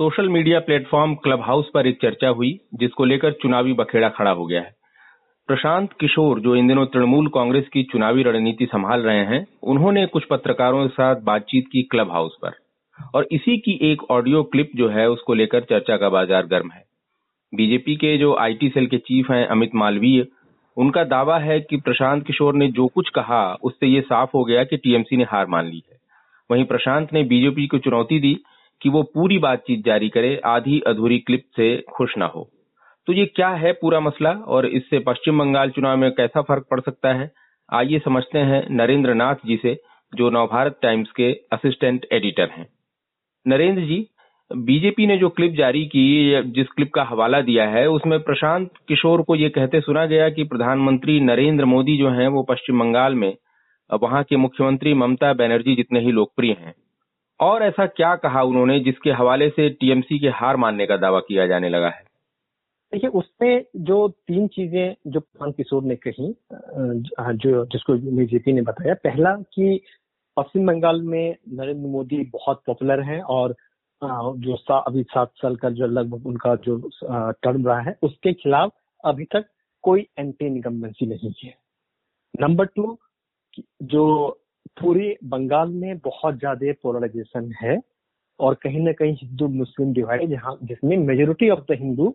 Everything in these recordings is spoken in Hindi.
Social media platform Clubhouse पर एक चर्चा हुई, जिसको लेकर चुनावी बखेड़ा खड़ा हो गया है। प्रशांत किशोर, जो इन दिनों तृणमूल कांग्रेस की चुनावी रणनीति संभाल रहे हैं, उन्होंने कुछ पत्रकारों के साथ बातचीत की क्लब हाउस पर। और इसी की एक ऑडियो क्लिप जो है, उसको लेकर चर्चा का बाज़ार गर्म है। बीजेपी के जो आईटी सेल के चीफ हैं अमित मालवीय, उनका दावा है कि प्रशांत किशोर ने जो कुछ कहा, उससे ये साफ़ हो गया कि टीएमसी ने हार मान ली है। वहीं प्रशांत ने बीजेपी को चुनौती दी कि वो पूरी बातचीत जारी करे, आधी अधूरी क्लिप से खुश ना हो। तो ये क्या है पूरा मसला और इससे पश्चिम बंगाल चुनाव में कैसा फ़र्क पड़ सकता है? आइए समझते हैं नरेंद्र नाथ जी से, जो नवभारत टाइम्स के असिस्टेंट एडिटर हैं। नरेंद्र जी, बीजेपी ने जो क्लिप जारी की, जिस क्लिप का हवाला दिया है, उसमें प्रशांत किशोर को ये कहते सुना गया कि प्रधानमंत्री नरेंद्र मोदी जो हैं, वो पश्चिम बंगाल में, वहाँ के मुख्यमंत्री ममता बनर्जी जितने ही लोकप्रिय हैं। और ऐसा क्या कहा उन्होंने जिसके हवाले से टीएमसी के हार मानने का दावा किया जाने लगा है? देखिए उसमें जो तीन चीज़ें जो प्रशांत किशोर ने कही जो जिसको बीजेपी ने बताया पहला कि पश्चिम बंगाल में नरेंद्र मोदी बहुत पॉपुलर हैं और जो सा, अभी सात साल का जो लगभग उनका जो टर्म रहा है उसके खिलाफ अभी तक कोई एंटी इनकम्बेंसी नहीं है। नंबर टू जो पूरे बंगाल में बहुत ज़्यादा पोलराइजेशन है और कहीं ना कहीं हिंदू मुस्लिम डिवाइड जहाँ जिसमें majority of the Hindu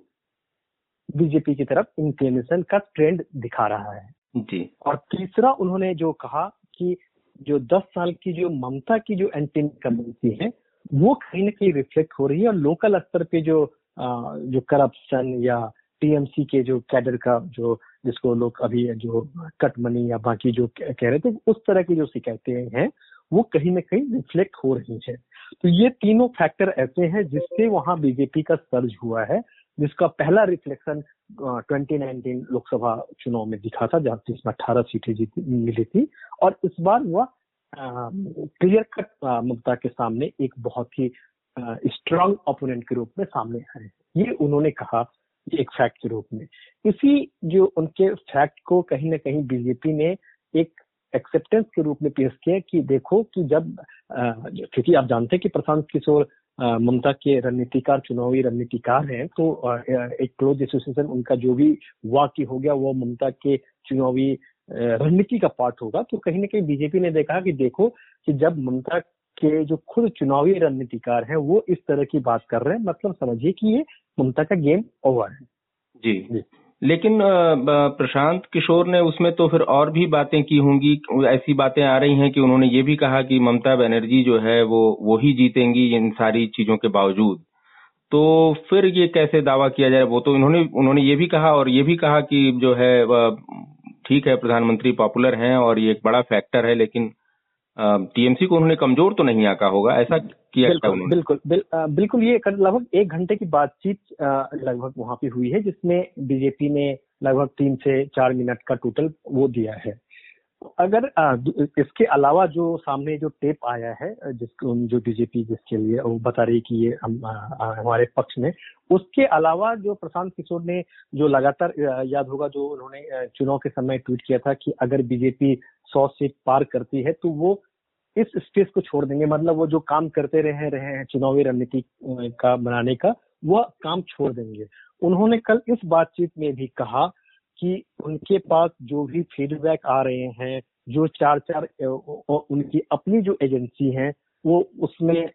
BJP की तरफ़ इंक्लिनेशन का ट्रेंड दिखा रहा है। जी। और तीसरा उन्होंने जो कहा कि जो 10 साल की जो ममता की जो एंटी इनकम्बेंसी है वो कहीं ना कहीं रिफ्लेक्ट हो रही है और लोकल स्तर पे जो आ, जो करप्शन या टीएमसी के जो कैडर का जो, जिसको लोग अभी जो कट मनी या बाकी जो कह रहे थे, उस तरह की जो शिकायतें हैं, वो कहीं ना कहीं रिफ्लेक्ट हो रही है। तो ये तीनों फैक्टर ऐसे हैं जिससे वहाँ बीजेपी का सर्ज हुआ है, जिसका पहला रिफ्लेक्शन 2019 लोकसभा चुनाव में दिखा था, जहाँ जिसमें अठारह सीटें जीती, मिली थी। और इस बार वह क्लियर कट ममता के सामने एक बहुत ही स्ट्रांग ओपोनेंट के रूप में सामने आए ये उन्होंने कहा एक फैक्ट के रूप में। इसी जो उनके फैक्ट को कहीं ना कहीं बीजेपी ने एक एक्सेप्टेंस के रूप में पेश किया कि देखो कि जब क्योंकि आप जानते हैं कि प्रशांत किशोर ममता के रणनीतिकार, चुनावी रणनीतिकार हैं तो एक क्लोज एसोसिएशन उनका जो भी वाक्य हो गया, वो ममता के चुनावी रणनीति का पार्ट होगा। तो कहीं ना कहीं बीजेपी ने देखा कि देखो कि जब ममता के जो खुद चुनावी रणनीतिकार हैं वो इस तरह की बात कर रहे हैं। मतलब समझिए कि ये ममता का गेम ओवर है। जी, जी। लेकिन प्रशांत किशोर ने उसमें तो फिर और भी बातें की होंगी। ऐसी बातें आ रही हैं कि उन्होंने ये भी कहा कि ममता बनर्जी जो है वो वो ही जीतेंगी इन सारी चीज़ों के बावजूद। तो फिर ये कैसे दावा किया जाए? वो तो इन्होंने उन्होंने ये भी कहा और ये भी कहा कि जो है ठीक है प्रधानमंत्री पॉपुलर हैं और ये एक बड़ा फैक्टर है लेकिन टीएमसी को उन्होंने कमज़ोर तो नहीं आका होगा ऐसा किया बिल्कुल उन्होंने? बिल्कुल बिल, बिल्कुल ये लगभग एक घंटे की बातचीत लगभग वहाँ पे हुई है जिसमें बीजेपी ने लगभग तीन से चार मिनट का टोटल वो दिया है। अगर इसके अलावा जो सामने जो टेप आया है जिसको जो बीजेपी जिसके लिए वो बता रही कि ये हम हमारे पक्ष में उसके अलावा जो प्रशांत किशोर ने जो लगातार याद होगा जो उन्होंने चुनाव के समय ट्वीट किया था कि अगर बीजेपी सौ सीट पार करती है तो वो इस स्पेस को छोड़ देंगे। मतलब वो जो काम करते रहे रहे हैं चुनावी रणनीति का बनाने का, वह काम छोड़ देंगे। उन्होंने कल इस बातचीत में भी कहा कि उनके पास जो भी फीडबैक आ रहे हैं, जो चार चार उनकी अपनी जो एजेंसी है, वो उसमें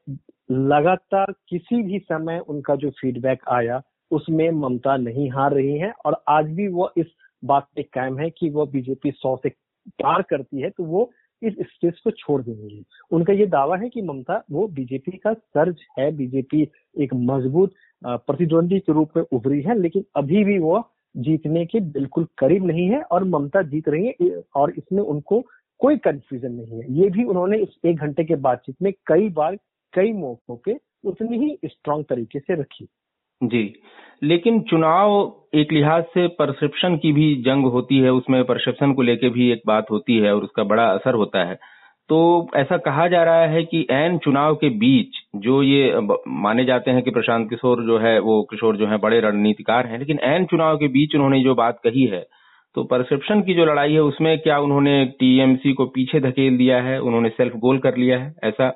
लगातार किसी भी समय उनका जो फीडबैक आया, उसमें ममता नहीं हार रही है और आज भी वो इस बात पे कायम है कि वो बीजेपी सौ से पार करती है तो वो इस स्टेज को छोड़ देंगे। उनका ये दावा है कि ममता, वो बीजेपी का सर्ज है, बीजेपी एक मज़बूत प्रतिद्वंदी के रूप में उभरी है, लेकिन अभी भी वो जीतने के बिल्कुल करीब नहीं है और ममता जीत रही है और इसमें उनको कोई कंफ्यूजन नहीं है। ये भी उन्होंने इस एक घंटे के बातचीत में कई बार, कई मौकों पे उतनी ही स्ट्रांग तरीके से रखी। जी। लेकिन चुनाव एक लिहाज से परसेप्शन की भी जंग होती है, उसमें परसेप्शन को लेके भी एक बात होती है और उसका बड़ा असर होता है। तो ऐसा कहा जा रहा है कि एन चुनाव के बीच जो ये माने जाते हैं कि प्रशांत किशोर जो है, वो किशोर जो है, बड़े रणनीतिकार हैं, लेकिन एन चुनाव के बीच उन्होंने जो बात कही है तो परसेप्शन की जो लड़ाई है, उसमें क्या उन्होंने टीएमसी को पीछे धकेल दिया है? उन्होंने सेल्फ गोल कर लिया है? ऐसा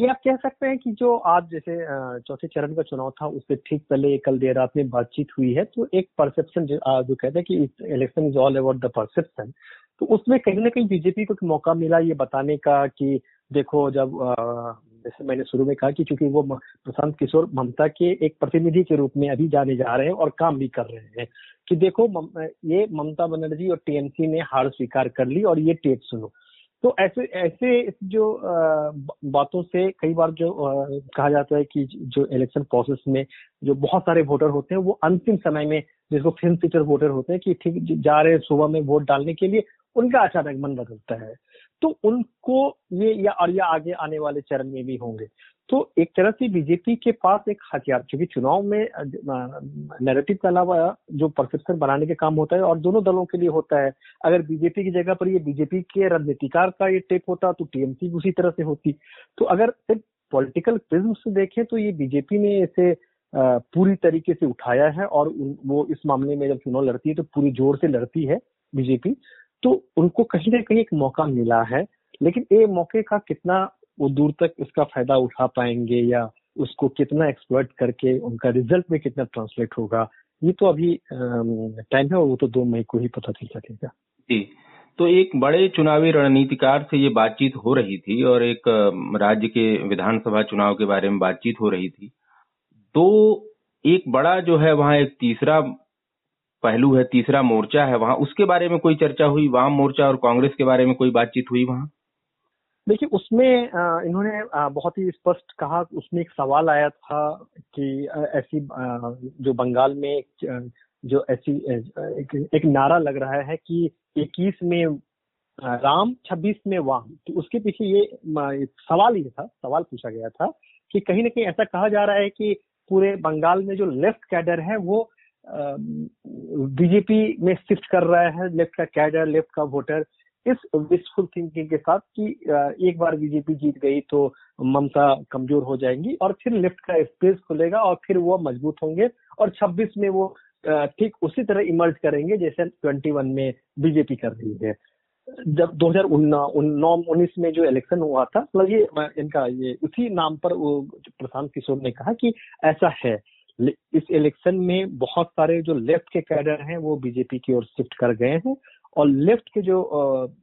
ये आप कह सकते हैं कि जो आज जैसे चौथे चरण का चुनाव था उससे ठीक पहले कल देर रात में बातचीत हुई है तो एक परसेप्शन जो, जो कहते हैं कि election is all about the perception तो उसमें कहीं ना कहीं बीजेपी को मौका मिला ये बताने का कि देखो जब जैसे मैंने शुरू में कहा कि चूँकि वो प्रशांत किशोर ममता के एक प्रतिनिधि के रूप में अभी जाने जा रहे हैं और काम भी कर रहे हैं कि देखो ये ममता बनर्जी और टीएमसी ने हार स्वीकार कर ली और ये टेप सुनो। तो ऐसे ऐसे जो बातों से कई बार जो कहा जाता है कि जो इलेक्शन प्रोसेस में जो बहुत सारे वोटर होते हैं, वो अंतिम समय में जिसको फ़िल्म सीटर वोटर होते हैं कि ठीक, जा रहे हैं सुबह में वोट डालने के लिए, उनका अचानक मन बदलता है। तो उनको ये या और या आगे आने वाले चरण में भी होंगे। तो एक तरह से बीजेपी के पास एक हथियार, क्योंकि चुनाव में नैरेटिव के अलावा जो परसेप्शन बनाने के काम होता है और दोनों दलों के लिए होता है। अगर बीजेपी की जगह पर ये बीजेपी के रणनीतिकार का ये टेप होता तो टीएमसी भी उसी तरह से होती। तो अगर सिर्फ़ पॉलिटिकल प्रिज्म से देखें तो ये बीजेपी ने इसे पूरी तरीके से उठाया है और वो इस मामले में जब चुनाव लड़ती है तो पूरी ज़ोर से लड़ती है बीजेपी तो उनको कहीं ना कहीं एक मौका मिला है, लेकिन ये मौके का कितना वो दूर तक इसका फ़ायदा उठा पाएँगे या उसको कितना एक्सप्लोइट करके उनका रिज़ल्ट में कितना ट्रांसलेट होगा, ये तो अभी टाइम है और वो तो दो मई को ही पता चल सकेगा। जी तो एक बड़े चुनावी रणनीतिकार से ये बातचीत हो रही थी और एक राज्य के विधानसभा चुनाव के बारे में बातचीत हो रही थी। तो एक बड़ा जो है वहाँ एक तीसरा पहलू है, तीसरा मोर्चा है वहाँ। उसके बारे में कोई चर्चा हुई? वाम मोर्चा और कांग्रेस के बारे में कोई बातचीत हुई वहाँ? देखिए, उसमें इन्होंने बहुत ही स्पष्ट कहा। उसमें एक सवाल आया था कि ऐसी जो बंगाल में जो ऐसी एक नारा लग रहा है कि 21 में राम 26 में वाम। तो उसके पीछे ये सवाल ये था, सवाल पूछा गया था कि कहीं ना कहीं ऐसा कहा जा रहा है कि पूरे बंगाल में जो लेफ़्ट कैडर है वो बीजेपी में शिफ्ट कर रहा है लेफ़्ट का कैडर लेफ़्ट का वोटर इस विशफुल थिंकिंग के साथ कि एक बार बीजेपी जीत गई तो ममता कमज़ोर हो जाएँगी और फिर लेफ़्ट का स्पेस खुलेगा और फिर वो मज़बूत होंगे और 26 में वो ठीक उसी तरह इमर्ज करेंगे जैसे 21 में बीजेपी कर रही है। जब 2019 में जो इलेक्शन हुआ था मतलब ये इनका ये उसी नाम पर वो प्रशांत किशोर ने कहा कि ऐसा है। इस इलेक्शन में बहुत सारे जो लेफ़्ट के कैडर हैं, वो बीजेपी की ओर शिफ्ट कर गए हैं और लेफ़्ट के जो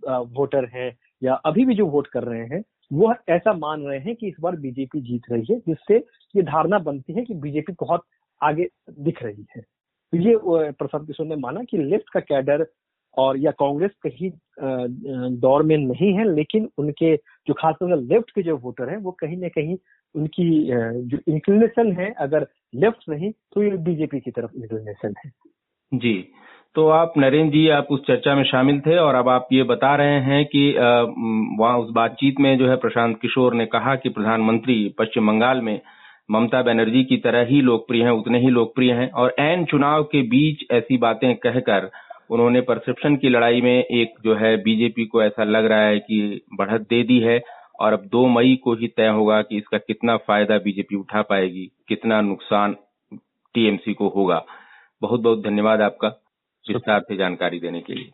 वोटर हैं या अभी भी जो वोट कर रहे हैं, वो ऐसा मान रहे हैं कि इस बार बीजेपी जीत रही है, जिससे ये धारणा बनती है कि बीजेपी बहुत आगे दिख रही है। तो ये प्रसाद किशोर ने माना कि लेफ़्ट का कैडर और या कांग्रेस कहीं दौर में नहीं है, लेकिन उनके जो खासतौर से लेफ़्ट के जो वोटर हैं, वो कहीं ना कहीं उनकी जो इंक्लिनेशन है, अगर लेफ़्ट नहीं तो ये बीजेपी की तरफ़ इंक्लिनेशन है। जी। तो आप नरेंद्र जी, आप उस चर्चा में शामिल थे और अब आप ये बता रहे हैं कि वहाँ उस बातचीत में जो है प्रशांत किशोर ने कहा कि प्रधानमंत्री पश्चिम बंगाल में ममता बनर्जी की तरह ही लोकप्रिय हैं, उतने ही लोकप्रिय हैं और एन चुनाव के बीच ऐसी बातें कहकर उन्होंने परसेप्शन की लड़ाई में एक जो है बीजेपी को ऐसा लग रहा है कि बढ़त दे दी है और अब दो मई को ही तय होगा कि इसका कितना फ़ायदा बीजेपी उठा पाएगी कितना नुकसान टीएमसी को होगा। बहुत बहुत धन्यवाद आपका विस्तार से जानकारी देने के लिए।